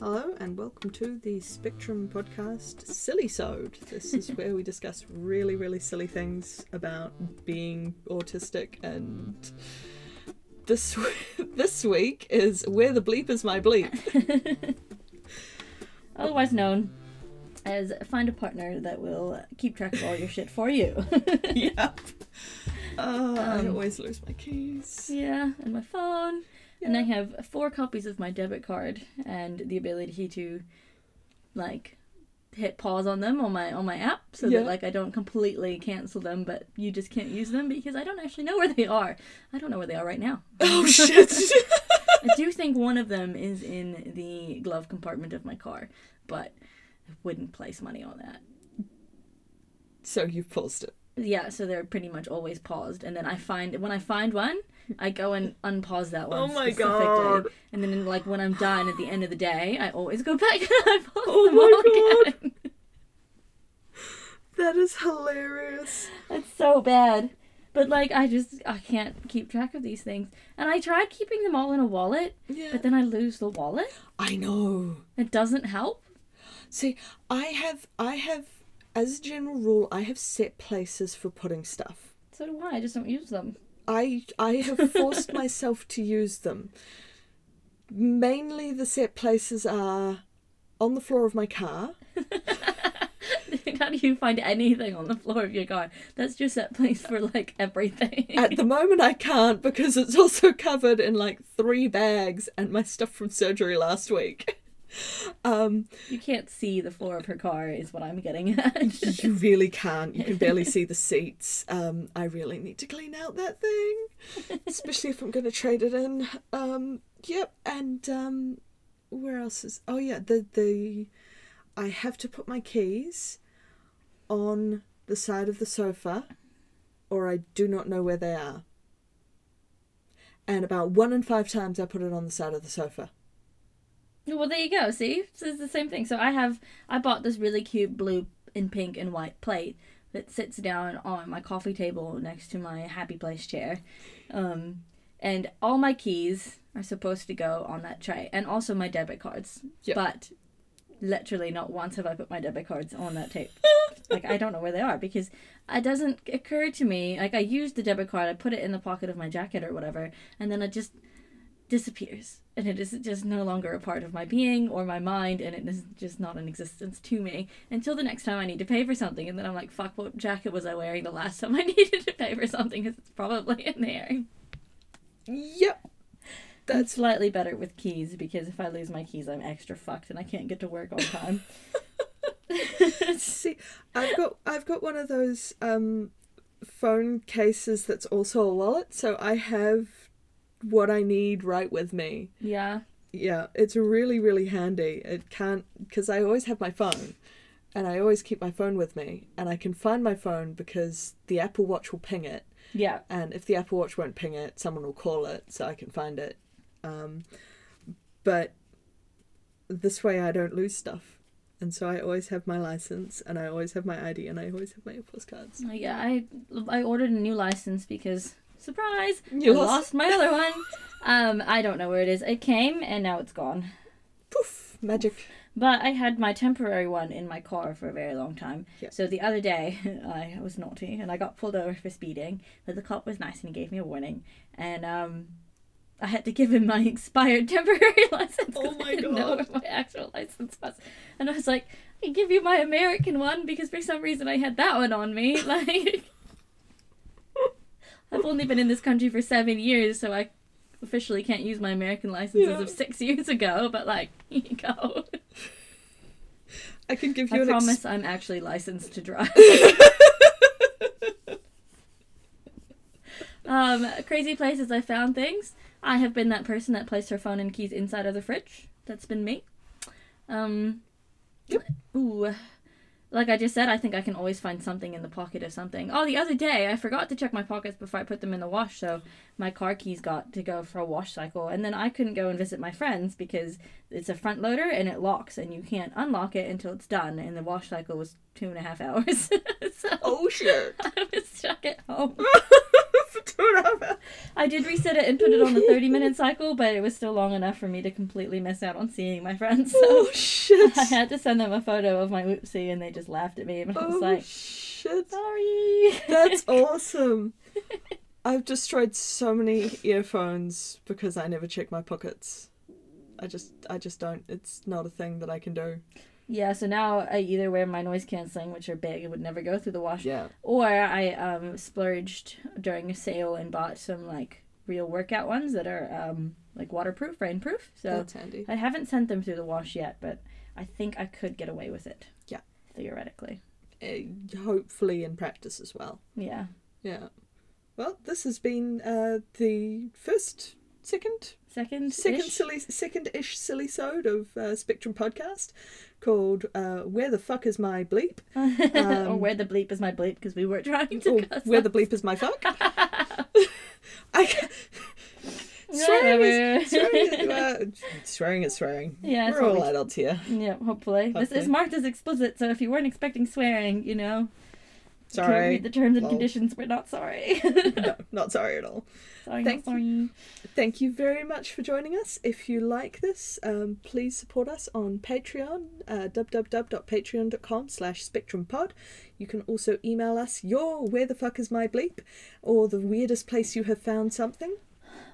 Hello and welcome to the Spectrum podcast Silly Sode. This is where we discuss really, really silly things about being autistic and this this week is where the bleep is my bleep. Otherwise known as find a partner that will keep track of all your shit for you. yep. I Um, always lose my keys. yeah, and my phone. And I have four copies of my debit card and the ability to like hit pause on them on my on my app so Yeah. that like I don't completely cancel them but you just can't use them because I don't actually know where they are. I don't know where they are right now. Oh shit. I do think one of them is in the glove compartment of my car, but I wouldn't place money on that. so you've paused it. Yeah, so they're pretty much always paused, and then I find when I find one, I go and unpause that oh one. Oh my specifically. God. And then like when I'm done at the end of the day, I always go back and I pause Oh them my all God. again. That is hilarious. It's so bad. But like I just I can't keep track of these things, and I tried keeping them all in a wallet, Yeah. but then I lose the wallet. I know. It doesn't help. See, I have, I have, as a general rule, I have set places for putting stuff. So do I. I just don't use them. I, I have forced myself to use them. Mainly, the set places are on the floor of my car. How do you find anything on the floor of your car? That's just that place for like everything. At the moment, I can't because it's also covered in like three bags and my stuff from surgery last week. Um, You can't see the floor of her car, is what I'm getting at. you really can't. You can barely see the seats. Um, I really need to clean out that thing, especially if I'm going to trade it in. Um, yep, and um, where else is? Oh yeah, the the I have to put my keys on the side of the sofa, or I do not know where they are. And about one in five times, I put it on the side of the sofa. Well, there you go. See, so it's the same thing. So I have I bought this really cute blue and pink and white plate that sits down on my coffee table next to my happy place chair, um, and all my keys are supposed to go on that tray, and also my debit cards. Yep. But literally, not once have I put my debit cards on that tape. like I don't know where they are because it doesn't occur to me. Like I used the debit card, I put it in the pocket of my jacket or whatever, and then I just disappears, and it is just no longer a part of my being or my mind, and it is just not in existence to me until the next time I need to pay for something, and then I'm like, fuck, what jacket was I wearing the last time I needed to pay for something? Because it's probably in there. Yep, That's that's slightly better with keys because if I lose my keys, I'm extra fucked and I can't get to work on time. See, I've got I've got one of those um, phone cases that's also a wallet, so I have what I need right with me. yeah. Yeah, it's really really handy. It can't because I always have my phone, and I always keep my phone with me, and I can find my phone because the Apple Watch will ping it, Yeah. and if the Apple Watch won't ping it, someone will call it so I can find it. Um, but this way I don't lose stuff. And so I always have my license and I always have my ID and I always have my Airpods cards. Yeah, I I ordered a new license because surprise, You I lost- lost my other one. Um, I don't know where it is. It came and now it's gone. Poof! Magic. But I had my temporary one in my car for a very long time. Yeah. So the other day, I was naughty and I got pulled over for speeding. But the cop was nice and he gave me a warning. And um, I had to give him my expired temporary license. 'cause Oh my I didn't know God. what my actual license was. And I was like, I give you my American one because for some reason I had that one on me. Like, I've only been in this country for seven years, so I officially can't use my American license as of six years ago. But like, here you go. I can give you I promise I'm actually licensed to drive. um, crazy places I found things. I have been that person that placed her phone and keys inside of the fridge. That's been me. Um, Yep. Ooh. Like I just said, I think I can always find something in the pocket of something. Oh, the other day I forgot to check my pockets before I put them in the wash, so my car keys got to go for a wash cycle, and then I couldn't go and visit my friends because it's a front loader and it locks, and you can't unlock it until it's done, and the wash cycle was two and a half hours. so Oh shit! I was stuck at home. For for two and a half hours. I did reset it and put it on the 30 minute cycle, but it was still long enough for me to completely miss out on seeing my friends. So Oh shit! I had to send them a photo of my whoopsie and they just laughed at me. And I was Oh like, shit! sorry. That's awesome. I've destroyed so many earphones because I never check my pockets. I just, I just don't. It's not a thing that I can do. Yeah, so now I either wear my noise canceling, which are big and would never go through the wash, Yeah. or I um, splurged during a sale and bought some like real workout ones that are um, like waterproof, rainproof. So That's handy. I haven't sent them through the wash yet, but I think I could get away with it. Yeah. Theoretically. Uh, hopefully in practice as well. Yeah. Yeah. Well, this has been uh, the first, second, Second. second silly, second-ish silly sode of uh, Spectrum podcast called uh, "Where the fuck is my bleep?" or Um, where the bleep is my bleep because we were trying to or "Where the bleep is my fuck?" I swearing is swearing. Is, uh, swearing is swearing. Yeah, we're all we- adults here. Yeah, hopefully. This is marked as explicit, so if you weren't expecting swearing, you know, you can't Sorry, read the terms and conditions. We're not sorry. no, not sorry at all. sorry, Thank sorry. Thank you very much for joining us. If you like this, um, please support us on Patreon, uh, www.patreon.com slash spectrumpod. You can also email us your where the fuck is my bleep or the weirdest place you have found something.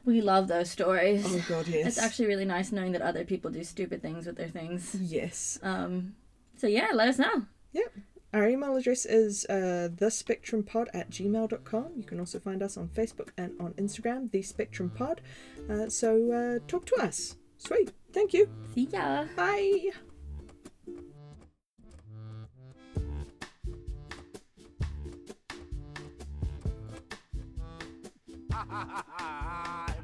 We love those stories. Oh god, yes. It's actually really nice knowing that other people do stupid things with their things. Yes. Um, so yeah, let us know. Yep. Our email address is uh, thespectrumpod at gmail.com. You can also find us on Facebook and on Instagram, The Spectrum Pod. Uh, so uh, talk to us. Sweet. Thank you. See ya. Bye. ha ha ha ha